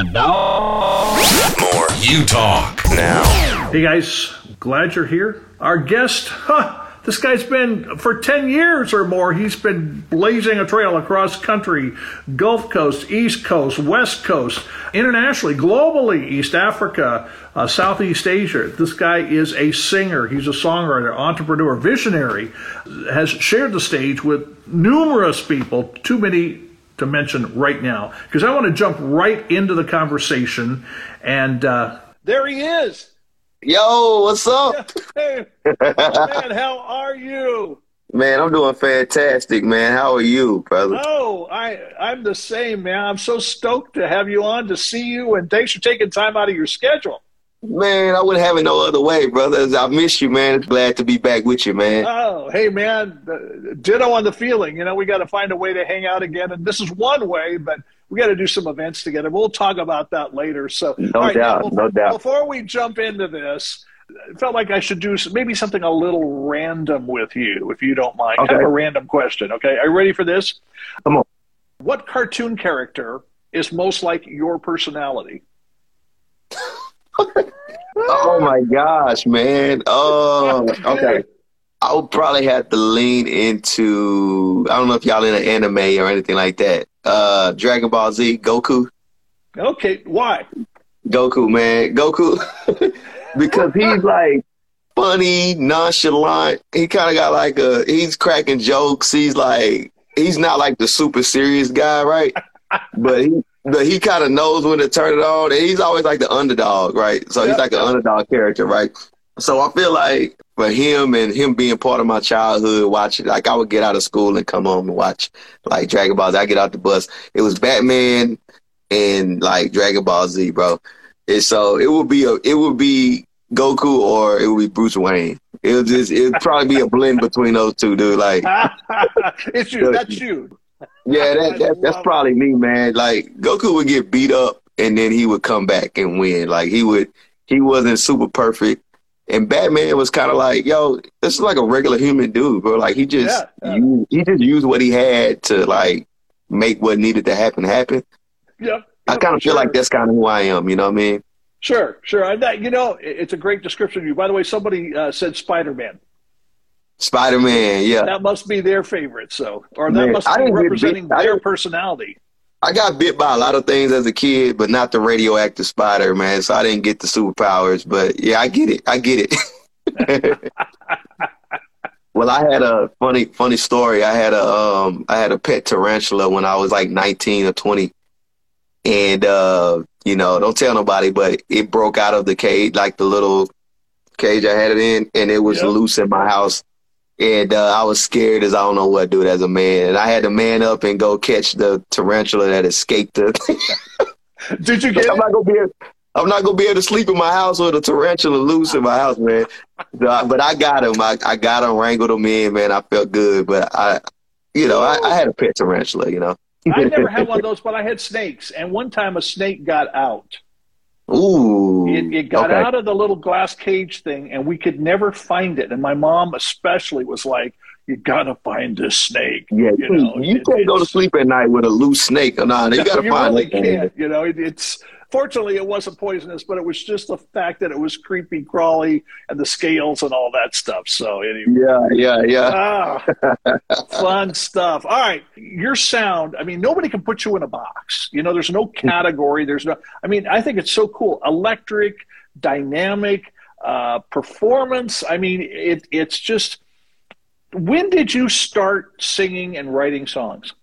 And now, more Utalk. Now. Hey guys, glad you're here. Our guest, huh, this guy's been, for 10 years or more, he's been blazing a trail across country, Gulf Coast, East Coast, West Coast, internationally, globally, East Africa, uh, Southeast Asia. This guy is a singer, he's a songwriter, entrepreneur, visionary, has shared the stage with numerous people, too many to mention right now, because I want to jump right into the conversation. And uh, there he is. Yo, what's up? Hey, man, how are you? Man, I'm doing fantastic, man. How are you, brother? Oh, I I'm the same, man. I'm so stoked to have you on to see you, and thanks for taking time out of your schedule. Man, I wouldn't have it no other way, brother. I miss you, man. Glad to be back with you, man. Oh, hey, man. Ditto on the feeling. You know, we got to find a way to hang out again, and this is one way, but we got to do some events together. We'll talk about that later. So, no right, doubt, now, no doubt. Before we jump into this, I felt like I should do maybe something a little random with you, if you don't mind. Okay. Kind of a random question. Okay, are you ready for this? Come on. What cartoon character is most like your personality? oh my gosh, man. Oh, okay. I would probably have to lean into I don't know if y'all in an anime or anything like that. Uh Dragon Ball Z, Goku. Okay, why? Goku, man. Goku because he's like funny, nonchalant. He kind of got like a he's cracking jokes. He's like he's not like the super serious guy, right? but he but he kind of knows when to turn it on. And he's always like the underdog, right? So he's like an underdog character, right? So I feel like for him and him being part of my childhood, watching like I would get out of school and come home and watch like Dragon Ball Z. I get out the bus. It was Batman and like Dragon Ball Z, bro. And so it would be a it would be Goku or it would be Bruce Wayne. It would just it'd probably be a blend between those two, dude. Like it's you. That's you. Yeah, that, that that's probably me, man. Like Goku would get beat up and then he would come back and win. Like he would, he wasn't super perfect. And Batman was kind of like, yo, this is like a regular human dude, bro. Like he just, yeah, yeah. Used, he just used what he had to like make what needed to happen happen. Yep. I kind of feel like that's kind of who I am. You know what I mean? Sure, sure. That, you know, it's a great description of you. By the way, somebody uh, said Spider Man. Spider Man, yeah. That must be their favorite, so or that Man, must be representing their personality. I got bit by a lot of things as a kid, but not the radioactive spider, man. So I didn't get the superpowers. But yeah, I get it. I get it. well, I had a funny, funny story. I had a, um, I had a pet tarantula when I was like 19 or 20, and uh, you know, don't tell nobody, but it broke out of the cage, like the little cage I had it in, and it was yep. loose in my house and uh, I was scared as I don't know what to do as a man. And I had to man up and go catch the tarantula that escaped the. Did you get? I'm not gonna be. Able, I'm not gonna be able to sleep in my house with a tarantula loose in my house, man. but I got him. I, I got him, wrangled him in, man. I felt good, but I, you know, I, I had a pet tarantula. You know. I never had one of those, but I had snakes, and one time a snake got out. Ooh. It, it got okay. out of the little glass cage thing, and we could never find it. And my mom, especially, was like, "You gotta find this snake." Yeah, you, know, you it, can't go to sleep at night with a loose snake or not. You gotta you find really it. Can't, you know, it, it's Fortunately, it wasn't poisonous, but it was just the fact that it was creepy, crawly, and the scales and all that stuff. So anyway, yeah, yeah, yeah, ah, fun stuff. All right, your sound. I mean, nobody can put you in a box. You know, there's no category. There's no. I mean, I think it's so cool. Electric, dynamic, uh, performance. I mean, it, it's just. When did you start singing and writing songs?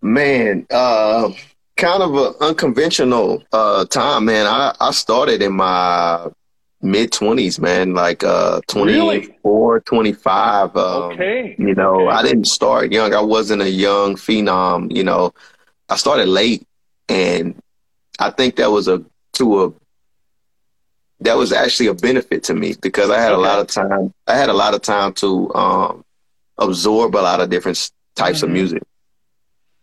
Man, uh, kind of an unconventional uh, time, man. I, I started in my mid 20s, man, like uh, 24, really? 25. Um, okay. You know, okay. I didn't start young. I wasn't a young phenom. You know, I started late. And I think that was a, to a, that was actually a benefit to me because I had okay. a lot of time. I had a lot of time to um, absorb a lot of different types mm-hmm. of music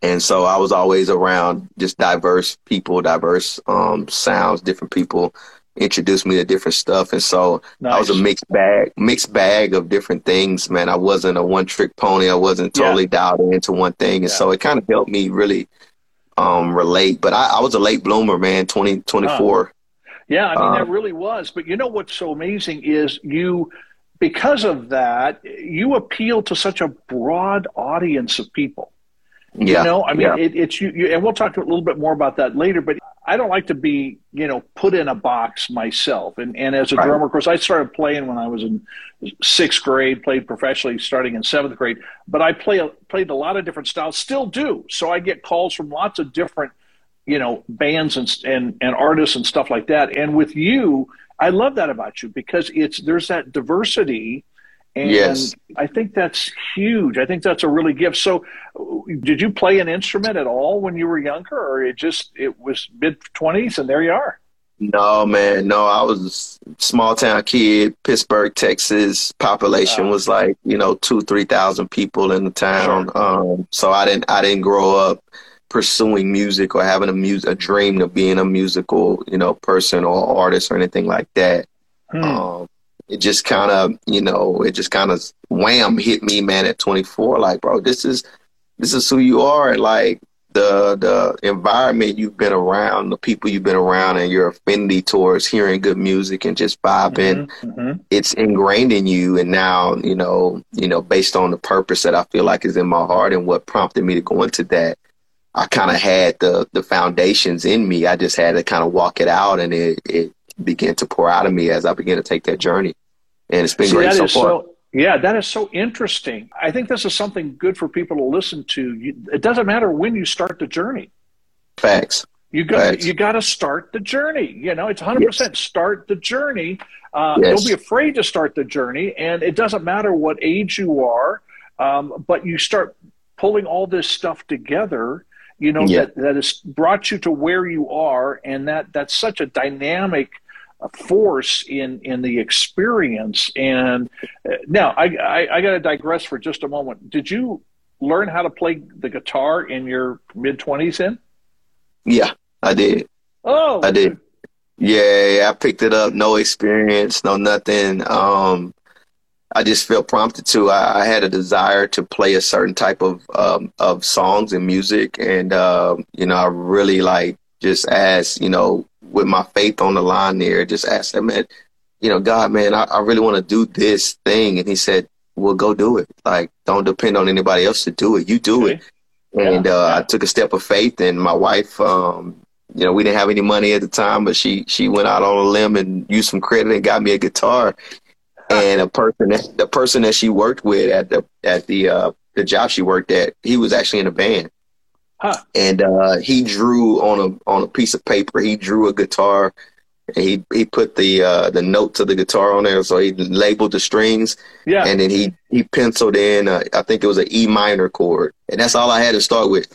and so I was always around just diverse people, diverse um, sounds, different people introduced me to different stuff, and so nice. I was a mixed bag, mixed bag of different things. Man, I wasn't a one trick pony. I wasn't totally yeah. dialed into one thing, and yeah. so it kind of helped me really um, relate. But I, I was a late bloomer, man. 20, 24. Yeah, I mean that really was. But you know what's so amazing is you because of that, you appeal to such a broad audience of people. Yeah. You know, I mean, yeah. it, it's you, you, and we'll talk a little bit more about that later. But I don't like to be, you know, put in a box myself. And and as a Right. drummer, of course, I started playing when I was in sixth grade, played professionally starting in seventh grade. But I play played a lot of different styles, still do. So I get calls from lots of different, you know, bands and and and artists and stuff like that. And with you, I love that about you because it's there's that diversity. And Yes. I think that's huge. I think that's a really gift. So, did you play an instrument at all when you were younger, or it just it was mid twenties and there you are? No, man. No, I was a small town kid, Pittsburgh, Texas. Population Oh. was like, you know, two, three thousand people in the town. Um, so I didn't I didn't grow up pursuing music or having a music a dream of being a musical, you know, person or artist or anything like that. Hmm. Um, it just kind of, you know, it just kind of wham hit me, man, at 24. Like, bro, this is this is who you are, and like the the environment you've been around, the people you've been around, and your affinity towards hearing good music and just vibing. Mhm. It's ingrained in you, and now you know, you know, based on the purpose that I feel like is in my heart and what prompted me to go into that. I kind of had the the foundations in me. I just had to kind of walk it out, and it it began to pour out of me as I began to take that journey. And it's been See, great so far. so. Yeah, that is so interesting. I think this is something good for people to listen to. You, it doesn't matter when you start the journey. Facts. You got Right. you got to start the journey. You know, it's 100% start the journey. Uh, Yes. Don't be afraid to start the journey, and it doesn't matter what age you are, um, but you start pulling all this stuff together. You know Yeah. that that has brought you to where you are, and that that's such a dynamic force in in the experience. And uh, now I I, I got to digress for just a moment. Did you learn how to play the guitar in your mid 20s? In Yeah, I did. oh, I did. Yeah, I picked it up. No experience, no nothing. Um, I just felt prompted to. I, I had a desire to play a certain type of um, of songs and music, and um, you know, I really like just asked, you know, with my faith on the line there, just asked him, man, you know, God, man, I, I really want to do this thing, and he said, "Well, go do it. Like, don't depend on anybody else to do it. You do it." Okay. and Yeah, uh. I took a step of faith. And my wife, um, you know, we didn't have any money at the time, but she she went out on a limb and used some credit and got me a guitar. And a person, that, the person that she worked with at the at the uh, the job she worked at, he was actually in a band, Huh. and uh, he drew on a on a piece of paper. He drew a guitar. And he he put the uh, the notes of the guitar on there, so he labeled the strings Yeah. and then he he penciled in uh, I think it was an E minor chord, and that's all I had to start with.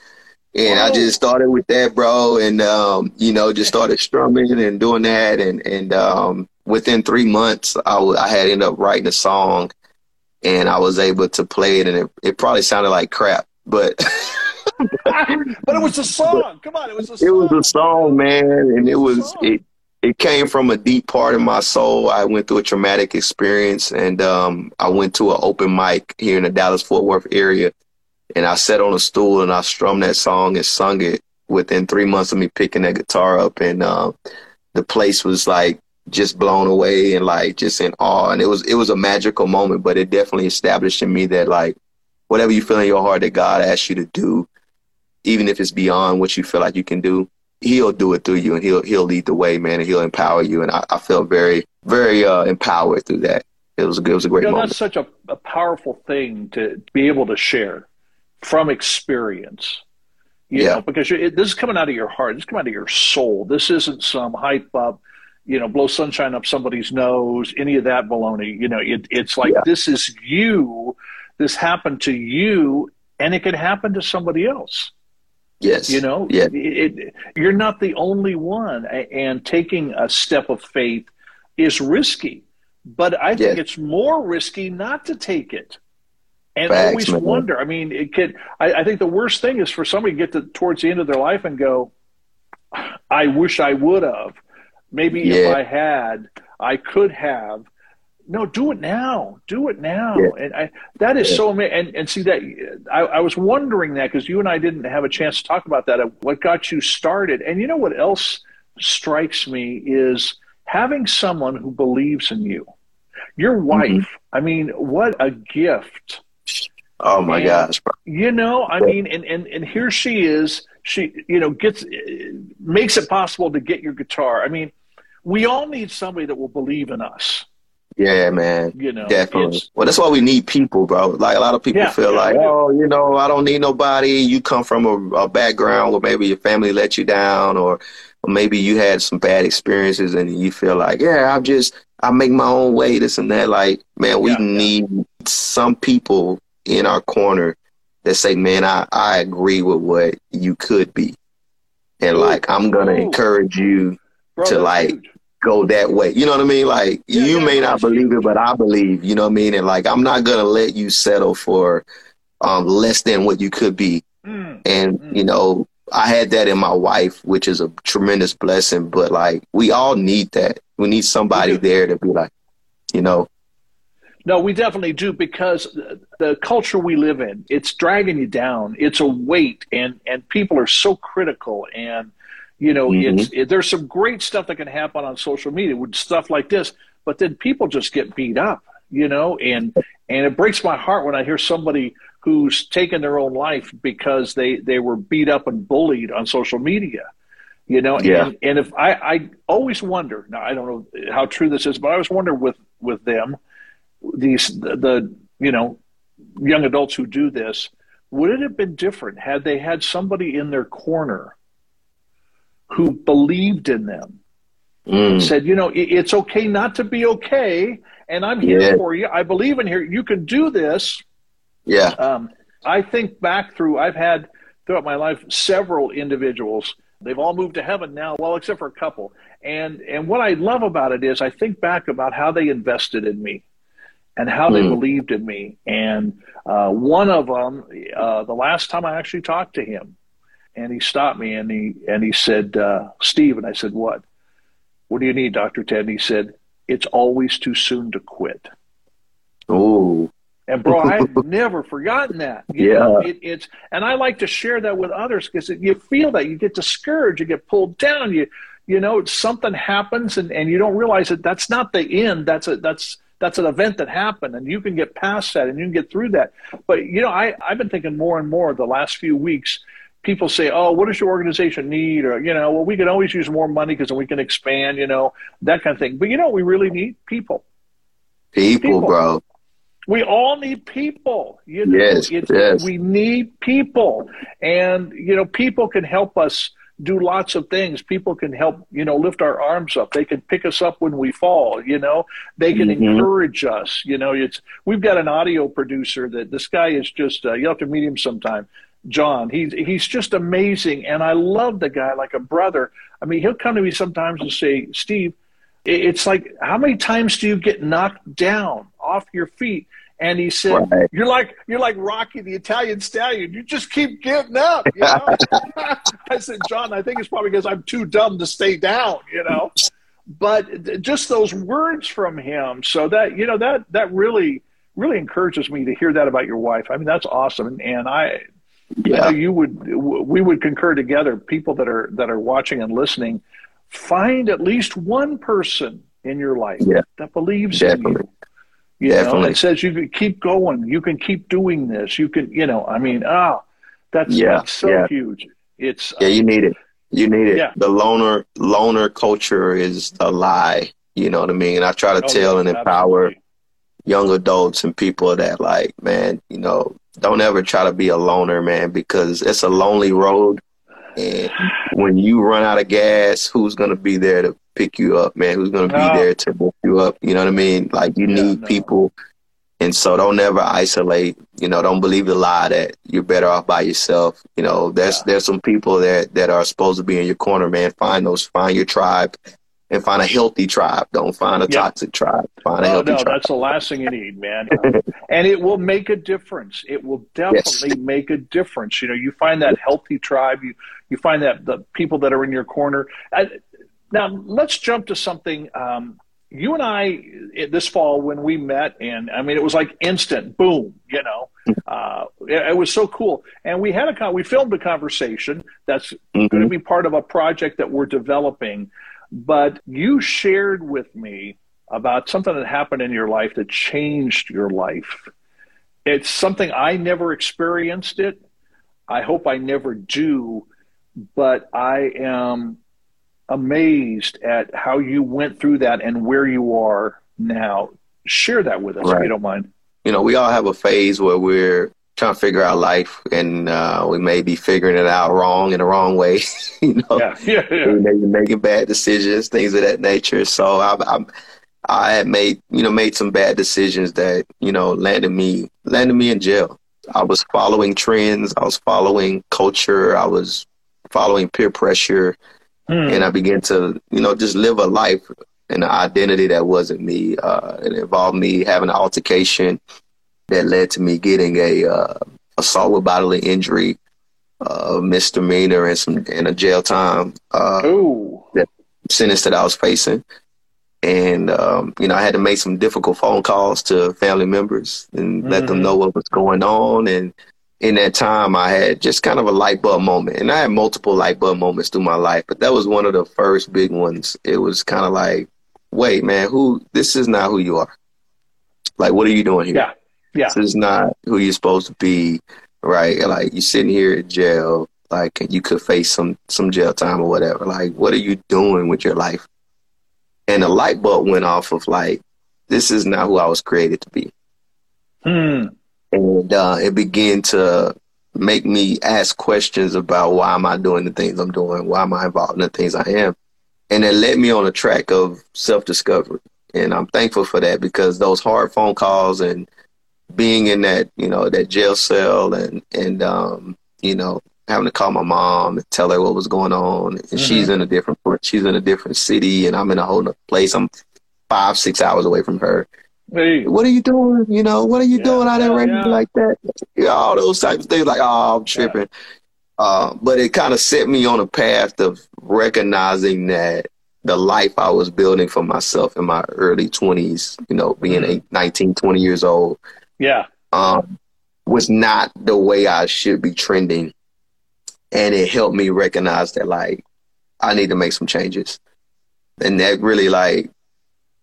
And I just started with that, bro, and um, you know, just started strumming and doing that, and and um, within three months, I I had ended up writing a song, and I was able to play it, and it, it probably sounded like crap, but but it was a song. Come on, it was a song. it was a song, man, and it It was a was it. It came from a deep part of my soul. I went through a traumatic experience, and um, I went to an open mic here in the Dallas Fort Worth area, and I sat on a stool and I strummed that song and sung it. Within three months of me picking that guitar up, and uh, the place was like just blown away and like just in awe. And it was it was a magical moment, but it definitely established in me that like whatever you feel in your heart that God asks you to do, even if it's beyond what you feel like you can do, he'll do it through you and he'll he'll lead the way, man, and he'll empower you. And I, I felt very, very uh, empowered through that. It was a, it was a great You know, moment. that's such a, a powerful thing to be able to share from experience. You Yeah. know, because it, this is coming out of your heart. This is coming out of your soul. This isn't some hype up, you know, blow sunshine up somebody's nose, any of that baloney. You know, it, it's like Yeah. this is you. This happened to you, and it could happen to somebody else. Yes. You know, Yeah. it, it, you're not the only one, and taking a step of faith is risky. But I think Yeah. it's more risky not to take it, and Facts, always man. wonder. I mean, it could. I, I think the worst thing is for somebody to get to towards the end of their life and go, "I wish I would have. Maybe if I had, I could have." No, do it now. Do it now. Yeah. And I, that is so amazing. And, and see that I, I was wondering that because you and I didn't have a chance to talk about that. What got you started? And you know what else strikes me is having someone who believes in you. Your Mm-hmm. wife. I mean, what a gift. Oh my And, gosh. You know, I mean, and, and, and here she is. She, you know, gets, makes it possible to get your guitar. I mean, we all need somebody that will believe in us. Yeah, man. You know, Definitely. Well, that's why we need people, bro. Like a lot of people Yeah, feel yeah, like, oh, you know, I don't need nobody. You come from a, a background where maybe your family let you down, or, or maybe you had some bad experiences, and you feel like, yeah, I'm just, I make my own way, this and that. Like, man, we need some people in our corner that say, man, I, I agree with what you could be, and like, I'm gonna Ooh. encourage you Bro, to, like, huge. Go that way. You know what I mean? Like Yeah, you yeah, may not believe it, but I believe. You know what I mean? And like I'm not gonna let you settle for um less than what you could be. Mm. And Mm. you know, I had that in my wife, which is a tremendous blessing. But like we all need that. We need somebody there to be like, you know, No, we definitely do because the- the culture we live in, it's dragging you down. It's a weight, and and people are so critical. And you know, Mhm. it's it, there's some great stuff that can happen on social media with stuff like this, but then people just get beat up. You know, and and it breaks my heart when I hear somebody who's taken their own life because they they were beat up and bullied on social media. You know, Yeah. and, and if I, I always wonder now, I don't know how true this is, but I always wonder with with them these the, the you know young adults who do this would it have been different had they had somebody in their corner who believed in them mm, said you know "I- it's okay not to be okay and i'm here Yeah. for you i believe in here you can do this yeah, um, I think back through, I've had throughout my life several individuals. They've all moved to heaven now, well, except for a couple. And and what I love about it is I think back about how they invested in me and how they Hmm. believed in me. And uh, one of them, uh, the last time I actually talked to him, and he stopped me and he and he said, uh, "Steve," and I said, "What? What do you need, Doctor Ted?" And he said, "It's always too soon to quit." Oh. And bro, I've never forgotten that. You Yeah. know, it, it's and I like to share that with others because you feel that you get discouraged, you get pulled down, you you know something happens and, and you don't realize that that's not the end. That's a that's that's an event that happened, and you can get past that and you can get through that. But you know, I I've been thinking more and more the last few weeks. People say, "Oh, what does your organization need?" Or you know, well, we can always use more money because then we can expand. You know, that kind of thing. But you know, we really need people. people, People. bro. We all need people. You know, Yes, yes. we need people, and you know, people can help us do lots of things. People can help, you know, lift our arms up. They can pick us up when we fall. You know, they can Mhm. encourage us. You know, it's we've got an audio producer that this guy is just. Uh, you have to meet him sometime. John, he's he's just amazing, and I love the guy like a brother. I mean, he'll come to me sometimes and say, "Steve, it's like how many times do you get knocked down off your feet?" And he said, Right. "You're like you're like Rocky the Italian Stallion. You just keep getting up." You know? I said, "John, I think it's probably because I'm too dumb to stay down." You know, but just those words from him, so that you know that that really really encourages me to hear that about your wife. I mean, that's awesome, and, and I Yeah, you would we would concur together people that are that are watching and listening find at least one person in your life Yeah. that believes Definitely. in you you know Definitely. says you can keep going you can keep doing this you can you know i mean oh that's, Yeah, that's so yeah. huge it's yeah, you need it. You need it. Yeah. The loner loner culture is a lie. You know what I mean? And i try to oh, tell and empower absolutely. young adults and people that like, man, you know, don't ever try to be a loner, man, because it's a lonely road. And when you run out of gas, who's gonna be there to pick you up, man? Who's gonna be there to lift you up? You know what I mean? Like you Yeah, need no. people. And so don't ever isolate. You know, don't believe the lie that you're better off by yourself. You know, there's Yeah. there's some people that that are supposed to be in your corner, man. Find those, find your tribe, and find a healthy tribe. Don't find a Yeah. toxic tribe. Find a Oh healthy no, tribe. that's the last thing you need, man. and it will make a difference. It will definitely make a difference. You know, you find that healthy tribe. You you find that the people that are in your corner. I, now let's jump to something. Um, you and I this fall when we met, and I mean, it was like instant, boom, you know. Uh, it, it, was so cool, and we had a we filmed a conversation that's mm-hmm. going to be part of a project that we're developing. But you shared with me about something that happened in your life that changed your life. It's something I never experienced it. I hope I never do, but I am amazed at how you went through that and where you are now. Share that with us right. if you don't mind. You know, we all have a phase where we're trying to figure out life and uh, we may be figuring it out wrong in the wrong way. you know, yeah, yeah, yeah. we may be making bad decisions, things of that nature. So I, I, I had made, you know, made some bad decisions that, you know, landed me, landed me in jail. I was following trends. I was following culture. I was following peer pressure. Mm. And I began to, you know, just live a life and an identity that wasn't me. Uh, it involved me having an altercation that led to me getting a uh, assault with bodily injury, uh, misdemeanor, and some and a jail time. Uh. That sentence that I was facing and um, you know I had to make some difficult phone calls to family members and mm-hmm. let them mm-hmm. know what was going on. And in that time, I had just kind of a light bulb moment, and I had multiple light bulb moments through my life, but that was one of the first big ones. It was kind of like, wait, man, who? This is not who you are. Like, what are you doing here? Yeah, yeah. This is not who you're supposed to be, right? Like, you're sitting here in jail, like you could face some some jail time or whatever. Like, what are you doing with your life? and the light bulb went off of like, this is not who I was created to be. Hmm. And uh, it began to make me ask questions about why am I doing the things I'm doing? Why am I involved in the things I am? And it led me on a track of self discovery. And I'm thankful for that because those hard phone calls and being in that, you know, that jail cell and, and, um, you know, having to call my mom and tell her what was going on. And mm-hmm. she's in a different she's in a different city, and I'm in a whole other place. I'm five six hours away from her. Hey. What are you doing? You know, what are you yeah, doing out there yeah. like that? All those types of things. Like, oh, I'm tripping. Yeah. Uh, but it kind of set me on a path of recognizing that the life I was building for myself in my early 20s, you know, being mm-hmm. 19, 20 years old, yeah, um, was not the way I should be trending and it helped me recognize that like I need to make some changes, and that really like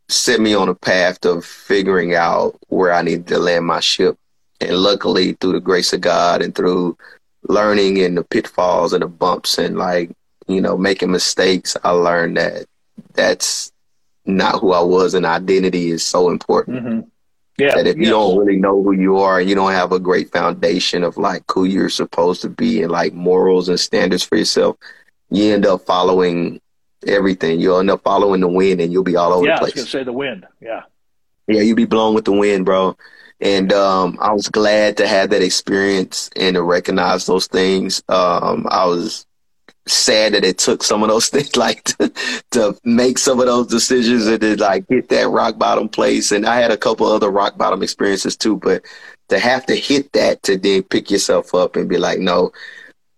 set me on a path of figuring out where I needed to land my ship. And luckily, through the grace of God and through learning and the pitfalls and the bumps and like you know making mistakes, I learned that that's not who I was, and identity is so important. Mm-hmm. Yeah. That if you don't really know who you are and you don't have a great foundation of like who you're supposed to be and like morals and standards for yourself, you end up following everything. You'll end up following the wind and you'll be all over yeah, the place. Yeah, I was gonna say the wind. Yeah. Yeah, you'll be blown with the wind, bro. And um, I was glad to have that experience and to recognize those things. Um, I was sad that it took some of those things like to, to, make some of those decisions and to like hit that rock bottom place and i had a couple other rock bottom experiences too but to have to hit that to then pick yourself up and be like no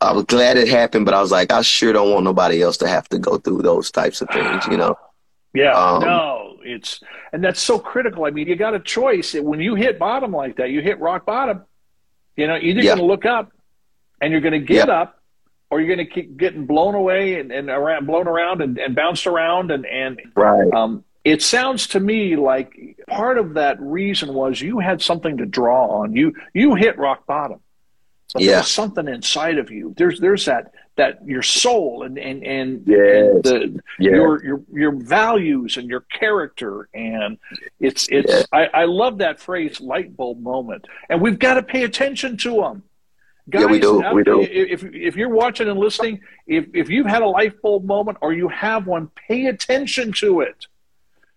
i was glad it happened but i was like i sure don't want nobody else to have to go through those types of things you know yeah um, no it's and that's so critical i mean you got a choice when you hit bottom like that you hit rock bottom you know you're yeah. going to look up and you're going to get yeah. up or you're going to keep getting blown away and, and around, blown around and, and bounced around and and right. Um, it sounds to me like part of that reason was you had something to draw on. You you hit rock bottom. But yeah. there's something inside of you. There's there's that that your soul and and and, yes. and the yes. your your your values and your character and it's it's yes. I, I love that phrase light bulb moment and we've got to pay attention to them Guys, yeah, we do. We do. If, if you're watching and listening, if, if you've had a light bulb moment or you have one, pay attention to it.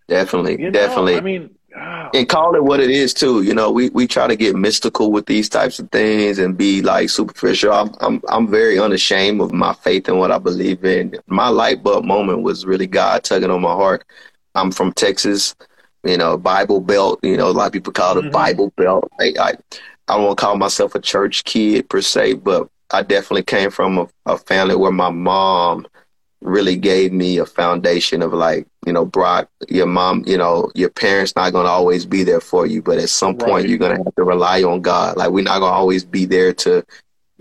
Definitely. You know, definitely. I mean, oh. and call it what it is too. You know, we, we try to get mystical with these types of things and be like superficial. I'm, I'm, I'm very unashamed of my faith and what I believe in. My light bulb moment was really God tugging on my heart. I'm from Texas, you know, Bible Belt. You know, a lot of people call it mm-hmm. Bible Belt. I, I I won't call myself a church kid per se, but I definitely came from a, a family where my mom really gave me a foundation of like, you know, Brock, your mom, you know, your parents not gonna always be there for you, but at some Right. point you're gonna have to rely on God. Like we're not gonna always be there to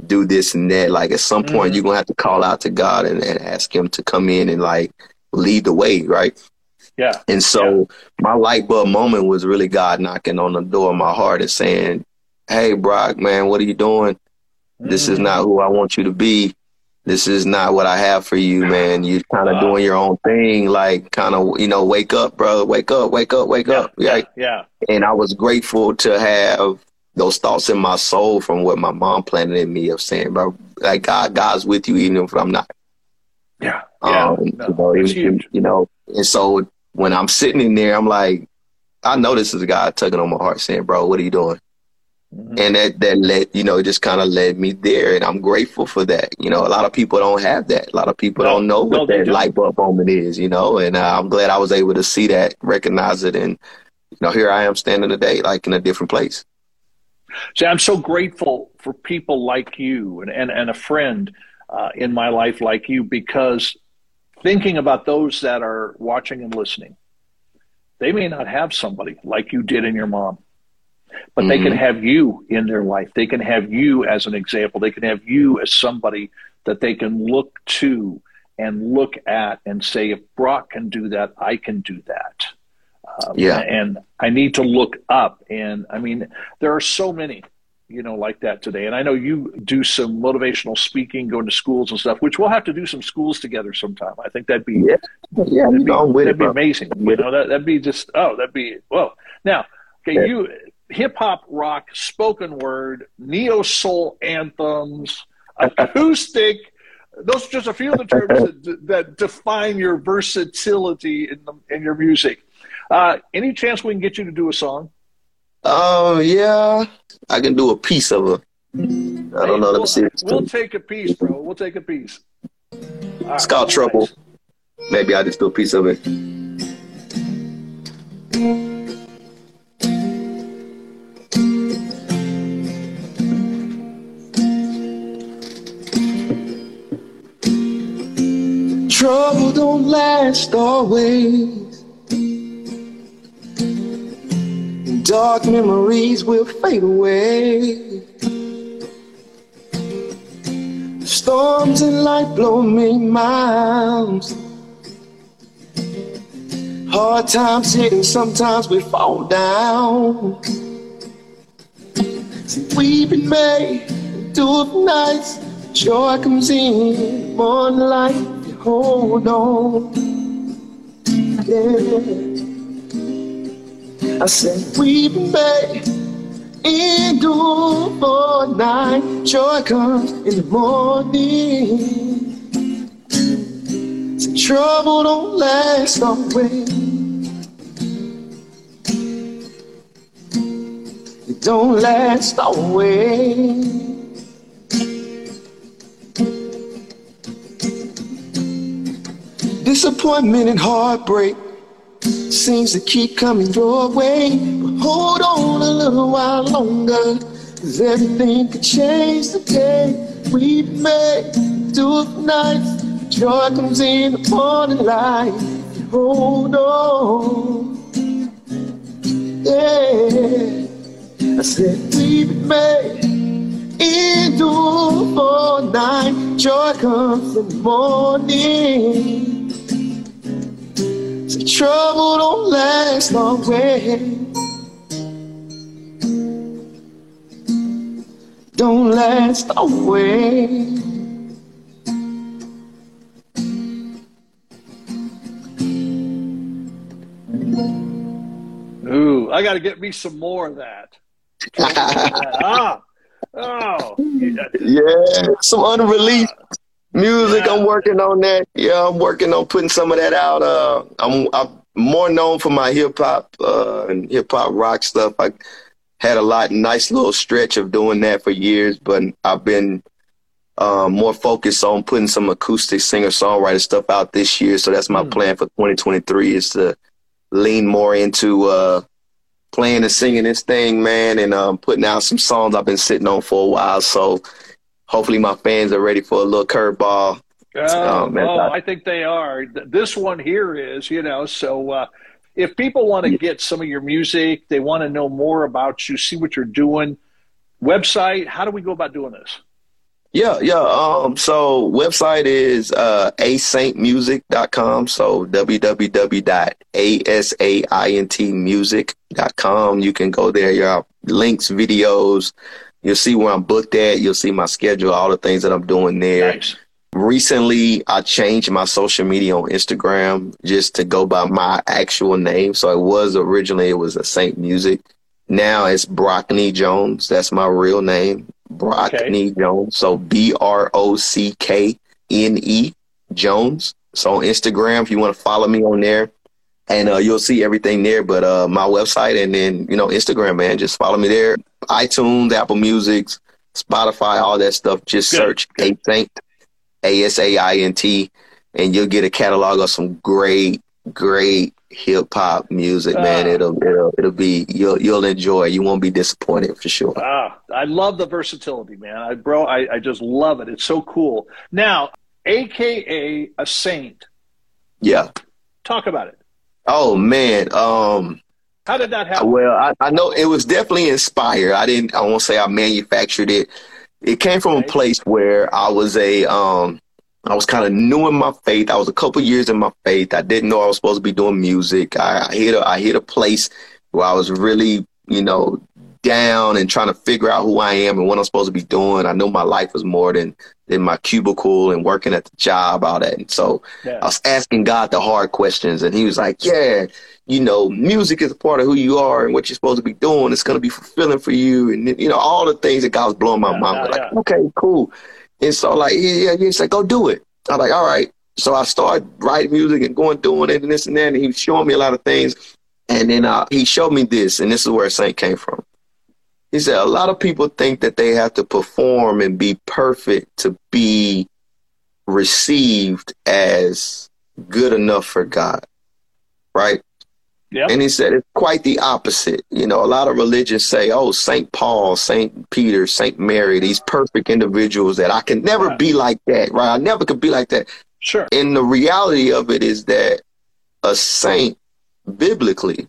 do this and that. Like at some point Mhm. you're gonna have to call out to God and, and ask him to come in and like lead the way, right? Yeah. And so my light bulb moment was really God knocking on the door of my heart and saying, Hey Brock, man, what are you doing? This is not who I want you to be. This is not what I have for you, man. You're kind of Wow. doing your own thing, like kind of, you know, wake up, brother, wake up, wake up, wake Yeah. up. Right? Yeah. And I was grateful to have those thoughts in my soul from what my mom planted in me of saying, bro, like God, God's with you, even if I'm not. Yeah. Yeah. Um, No, you, know, it- you know, and so when I'm sitting in there, I'm like, I know this is God tugging on my heart saying, bro, what are you doing? Mhm. and that that led you know it just kind of led me there and i'm grateful for that. You know a lot of people don't have that. A lot of people No, don't know what they that don't. light bulb moment is you know and uh, i'm glad i was able to see that recognize it and you know here i am standing today like in a different place. See, I'm so grateful for people like you and, and, and a friend uh, in my life like you because thinking about those that are watching and listening, they may not have somebody like you did in your mom, but they can Mhm. have you in their life. They can have you as an example. They can have you as somebody that they can look to and look at and say, if Brock can do that, I can do that. Um, Yeah. And I need to look up. And I mean, there are so many, you know, like that today. And I know you do some motivational speaking, going to schools and stuff, which we'll have to do some schools together sometime. I think that'd be yeah yeah That'd be, that'd it be amazing. You know, that, that'd be just, oh, that'd be, well, Now, okay, Yeah. you, hip hop, rock, spoken word, neo soul anthems, acoustic, those are just a few of the terms that, that define your versatility in, the, in your music. Uh, any chance we can get you to do a song? um yeah i can do a piece of it i don't know let we'll, me see We'll take a piece, bro. We'll take a piece. All it's right, called trouble maybe i'll just do a piece of it Trouble don't last always. And dark memories will fade away. Storms and light blow me miles. Hard times hit and sometimes we fall down. See, we've been made do of nights. Joy comes in, morning light, hold on. Yeah. I said, been made endure for night. Joy comes in the morning. See, trouble don't last always. It don't last always. Disappointment and heartbreak seems to keep coming your way. But hold on a little while longer, cause everything could change today. We may do it nights, joy comes in the morning light. Hold on, yeah. I said we may endure for night, joy comes in the morning. So trouble don't last always. Don't last always. Ooh, I got to get me some more of that. ah, oh, yeah. Yeah, some unreleased music. Yeah. I'm working on that. Yeah, I'm working on putting some of that out. Uh, I'm, I'm more known for my hip hop uh, and hip hop rock stuff. I had a lot nice little stretch of doing that for years, but I've been um, more focused on putting some acoustic singer songwriter stuff out this year. So that's my Hmm. plan for 2023 is to lean more into uh, playing and singing this thing, man, and um, putting out some songs I've been sitting on for a while. So hopefully my fans are ready for a little curveball Oh, um, oh I think they are. This one here is, you know, so uh, if people want to get some of your music, they want to know more about you, see what you're doing, website, how do we go about doing this? Yeah, yeah. Um, so website is uh asaintmusic.com. So www.asaintmusic.com. You can go there. You have links, videos. You'll see where I'm booked at. You'll see my schedule, all the things that I'm doing there. Nice. Recently, I changed my social media on Instagram just to go by my actual name. So it was originally it was a Saint Music. Now it's Brockne Jones. That's my real name, Brockne okay. Jones. So B R O C K N E Jones. So on Instagram, if you want to follow me on there, and uh, you'll see everything there. But uh, my website and then you know Instagram, man, just follow me there. iTunes, Apple Music, Spotify, all that stuff. Just Good. search A Saint a S A I N T, and you'll get a catalog of some great, great hip hop music, man. Uh, it'll it'll it'll be you'll you'll enjoy. You won't be disappointed for sure. Ah, I love the versatility, man. I bro, I, I just love it. It's so cool. Now, AKA a saint. Yeah. Talk about it. Oh man. Um how did that happen? Well, I, I know it was definitely inspired. I didn't I won't say I manufactured it. It came from a place where I was a um I was kind of new in my faith. I was a couple years in my faith. I didn't know I was supposed to be doing music. I, I hit a I hit a place where I was really, you know, down and trying to figure out who I am and what I'm supposed to be doing. I know my life was more than than my cubicle and working at the job, all that. And so yeah. I was asking God the hard questions, and He was like, "Yeah, you know, music is a part of who you are and what you're supposed to be doing. It's going to be fulfilling for you. And, you know, all the things that God was blowing my yeah, mind. Yeah, like, yeah. okay, cool. And so, like, yeah, yeah, like, go do it. I'm like, all right. So I started writing music and going doing it and this and that. And he was showing me a lot of things. And then uh, he showed me this, and this is where Saint came from. He said, a lot of people think that they have to perform and be perfect to be received as good enough for God. Right? Yep. And he said it's quite the opposite. You know, a lot of religions say, oh, St. Paul, St. Peter, St. Mary, these perfect individuals that I can never right. be like that, right? I never could be like that. Sure. And the reality of it is that a saint, biblically,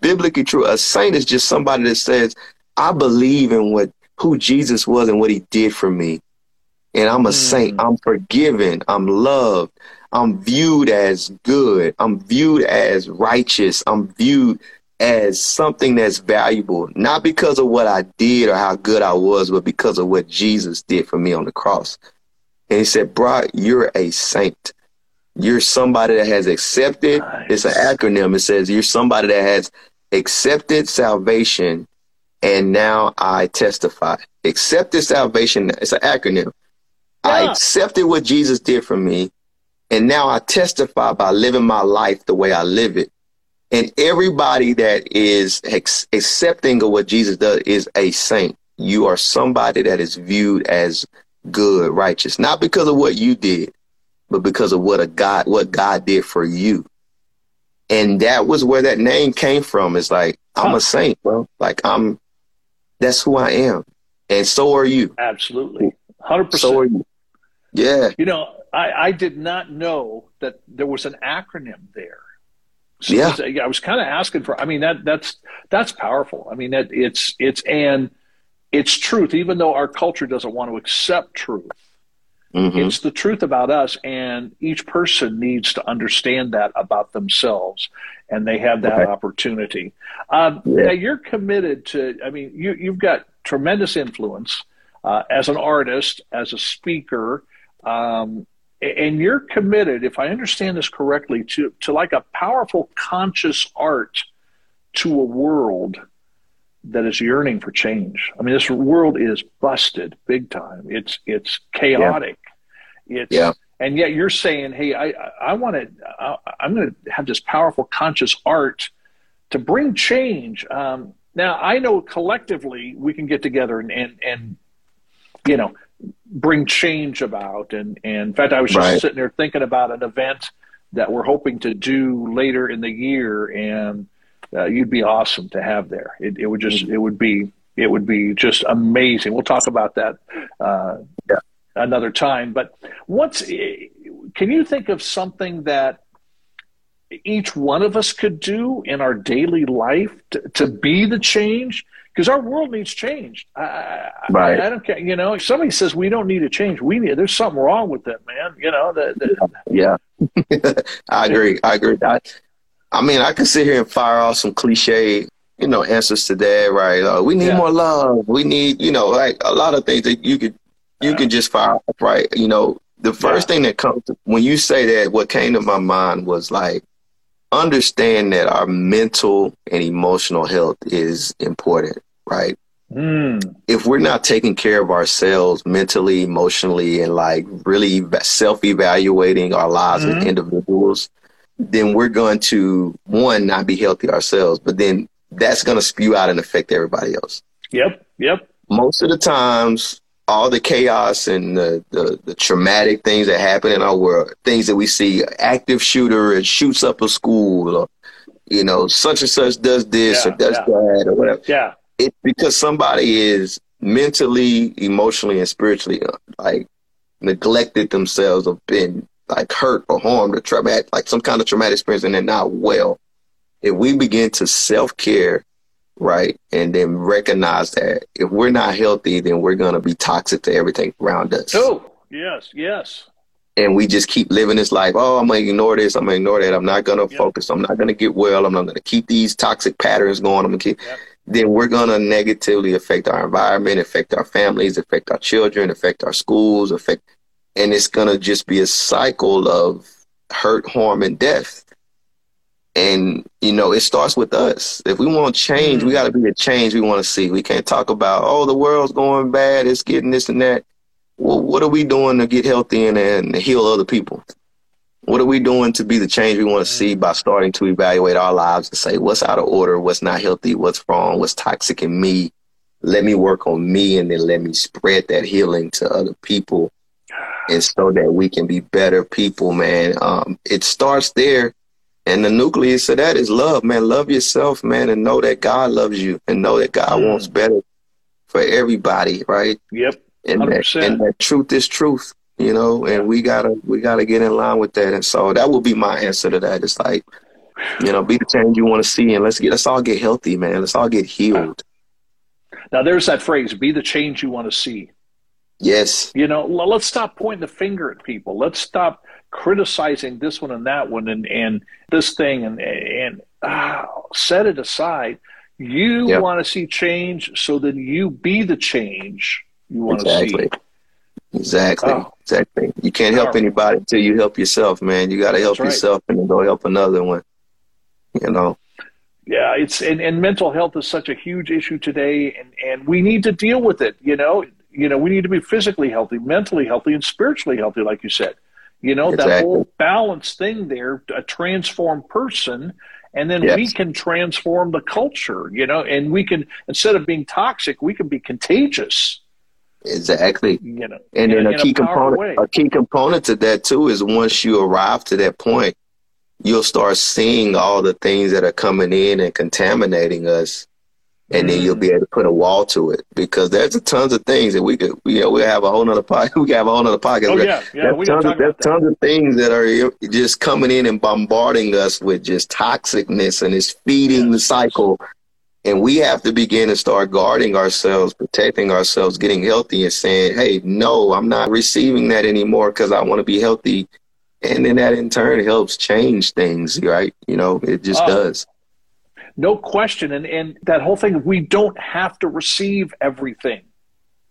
biblically true, a saint is just somebody that says, I believe in what who Jesus was and what he did for me. And I'm a mm. saint. I'm forgiven. I'm loved. I'm viewed as good. I'm viewed as righteous. I'm viewed as something that's valuable, not because of what I did or how good I was, but because of what Jesus did for me on the cross. And he said, Bro, you're a saint. You're somebody that has accepted. Nice. It's an acronym. It says you're somebody that has accepted salvation and now I testify. Accepted salvation. It's an acronym. Yeah. I accepted what Jesus did for me and now I testify by living my life the way I live it. And everybody that is ex- accepting of what Jesus does is a saint. You are somebody that is viewed as good, righteous, not because of what you did, but because of what a God, what God did for you. And that was where that name came from. It's like, I'm a saint, bro. Like I'm, that's who I am. And so are you. Absolutely. 100%. So are you. Yeah. You know, I, I did not know that there was an acronym there. So yeah. I was kind of asking for. I mean that that's that's powerful. I mean that it's it's and it's truth. Even though our culture doesn't want to accept truth, mm-hmm. it's the truth about us, and each person needs to understand that about themselves, and they have that okay. opportunity. Um, yeah. Now you're committed to. I mean, you you've got tremendous influence uh, as an artist, as a speaker. Um, and you're committed, if I understand this correctly, to, to like a powerful conscious art to a world that is yearning for change. I mean, this world is busted big time. It's it's chaotic. Yeah. It's yeah. and yet you're saying, hey, I I want to I'm going to have this powerful conscious art to bring change. Um, now I know collectively we can get together and and, and you know bring change about. And, and in fact, I was just right. sitting there thinking about an event that we're hoping to do later in the year, and uh, you'd be awesome to have there. It, it would just, mm-hmm. it would be, it would be just amazing. We'll talk about that. Uh, yeah. another time. But what's can you think of something that each one of us could do in our daily life to, to be the change? Because our world needs change. I, right. I, I, don't care. You know, if somebody says we don't need a change, we need. There's something wrong with that, man. You know. The, the, yeah, I agree. I agree. I, I mean, I could sit here and fire off some cliche, you know, answers to that. Right? Uh, we need yeah. more love. We need, you know, like a lot of things that you could you yeah. can just fire off. Right? You know, the first yeah. thing that comes to, when you say that, what came to my mind was like understand that our mental and emotional health is important, right? Mm. If we're not taking care of ourselves mentally, emotionally, and like really self evaluating our lives mm-hmm. as individuals, then we're going to, one, not be healthy ourselves, but then that's going to spew out and affect everybody else. Yep. Yep. Most of the times, all the chaos and the, the, the, traumatic things that happen in our world, things that we see, active shooter and shoots up a school, or you know, such and such does this yeah, or does yeah. that or whatever. Yeah, it's because somebody is mentally, emotionally, and spiritually uh, like neglected themselves or been like hurt or harmed or traumatic, like some kind of traumatic experience, and they're not well. If we begin to self care right? And then recognize that if we're not healthy, then we're going to be toxic to everything around us. Oh, yes, yes. And we just keep living this life. Oh, I'm going to ignore this. I'm going to ignore that. I'm not going to yep. focus. I'm not going to get well. I'm not going to keep these toxic patterns going. I'm going to keep. Yep. Then we're going to negatively affect our environment, affect our families, affect our children, affect our schools, affect, and it's going to just be a cycle of hurt, harm, and death and, you know, it starts with us. If we want change, we mm-hmm. got to be the change we want to see. We can't talk about, oh, the world's going bad, it's getting this and that. Well, what are we doing to get healthy and, and heal other people? What are we doing to be the change we want to see by starting to evaluate our lives and say, what's out of order, what's not healthy, what's wrong, what's toxic in me? Let me work on me and then let me spread that healing to other people and so that we can be better people, man. Um, it starts there and the nucleus of that is love, man. Love yourself, man, and know that God loves you and know that God mm. wants better for everybody, right? Yep. And that, and that truth is truth, you know, and we gotta we gotta get in line with that. And so that will be my answer to that. It's like, you know, be the change you want to see and let's get let's all get healthy, man. Let's all get healed. Now there's that phrase, be the change you want to see. Yes. You know, let's stop pointing the finger at people. Let's stop criticizing this one and that one and, and this thing and, and uh, set it aside. You yep. want to see change, so then you be the change you want exactly. to see. Exactly. Oh. Exactly. You can't help oh. anybody until you help yourself, man. You got to help right. yourself and then go help another one. You know. Yeah, it's and, and mental health is such a huge issue today, and and we need to deal with it. You know, you know, we need to be physically healthy, mentally healthy, and spiritually healthy, like you said. You know, exactly. that whole balance thing there, a transformed person, and then yes. we can transform the culture, you know, and we can, instead of being toxic, we can be contagious. Exactly. You know, and then a key a component, way. a key component to that too is once you arrive to that point, you'll start seeing all the things that are coming in and contaminating us and then you'll be mm-hmm. able to put a wall to it because there's a tons of things that we could, you know, we have a whole nother podcast. We have a whole nother podcast. Oh, yeah, yeah. There's, tons, of, there's tons of things that are just coming in and bombarding us with just toxicness and it's feeding yes. the cycle. And we have to begin to start guarding ourselves, protecting ourselves, getting healthy and saying, hey, no, I'm not receiving that anymore because I want to be healthy. And then that in turn helps change things, right? You know, it just uh, does no question. And, and that whole thing, we don't have to receive everything,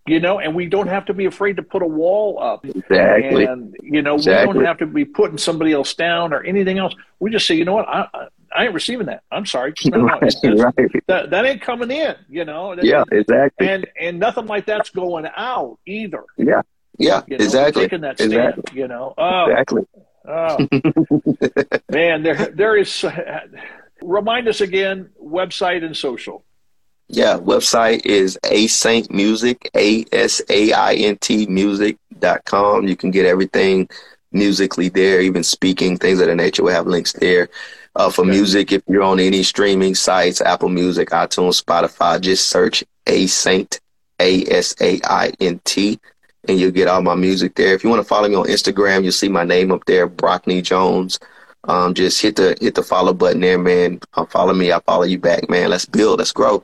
you know, and we don't have to be afraid to put a wall up. Exactly. And, you know, exactly. we don't have to be putting somebody else down or anything else. We just say, you know what, I, I ain't receiving that. I'm sorry. No, right, right. That, that ain't coming in, you know. Yeah, exactly. And and nothing like that's going out either. Yeah, yeah, you know, exactly. Taking that stand, exactly. you know. Oh, exactly. Oh, man, there there is Remind us again, website and social. Yeah, website is A Saint Music, A S A I N T music.com. You can get everything musically there, even speaking, things of that nature. We have links there. Uh, for okay. music, if you're on any streaming sites, Apple Music, iTunes, Spotify, just search A Saint, A S A I N T, and you'll get all my music there. If you want to follow me on Instagram, you'll see my name up there, Brockne Jones. Um, just hit the hit the follow button there, man. Uh, follow me, I follow you back, man. Let's build, let's grow.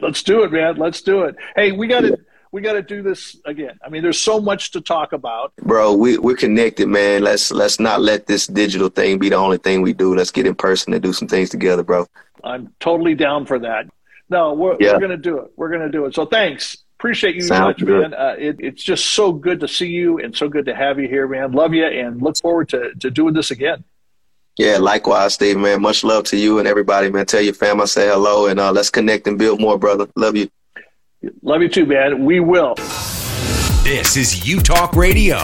Let's do it, man. Let's do it. Hey, we got to. We got to do this again. I mean, there's so much to talk about. Bro, we we're connected, man. Let's let's not let this digital thing be the only thing we do. Let's get in person and do some things together, bro. I'm totally down for that. No, we're, yeah. we're going to do it. We're going to do it. So thanks. Appreciate you so much, good. man. Uh, it, it's just so good to see you and so good to have you here, man. Love you and look forward to, to doing this again. Yeah, likewise, Steve, man. Much love to you and everybody, man. Tell your fam I say hello and uh, let's connect and build more, brother. Love you. Love you too, man. We will. This is Utalk Radio.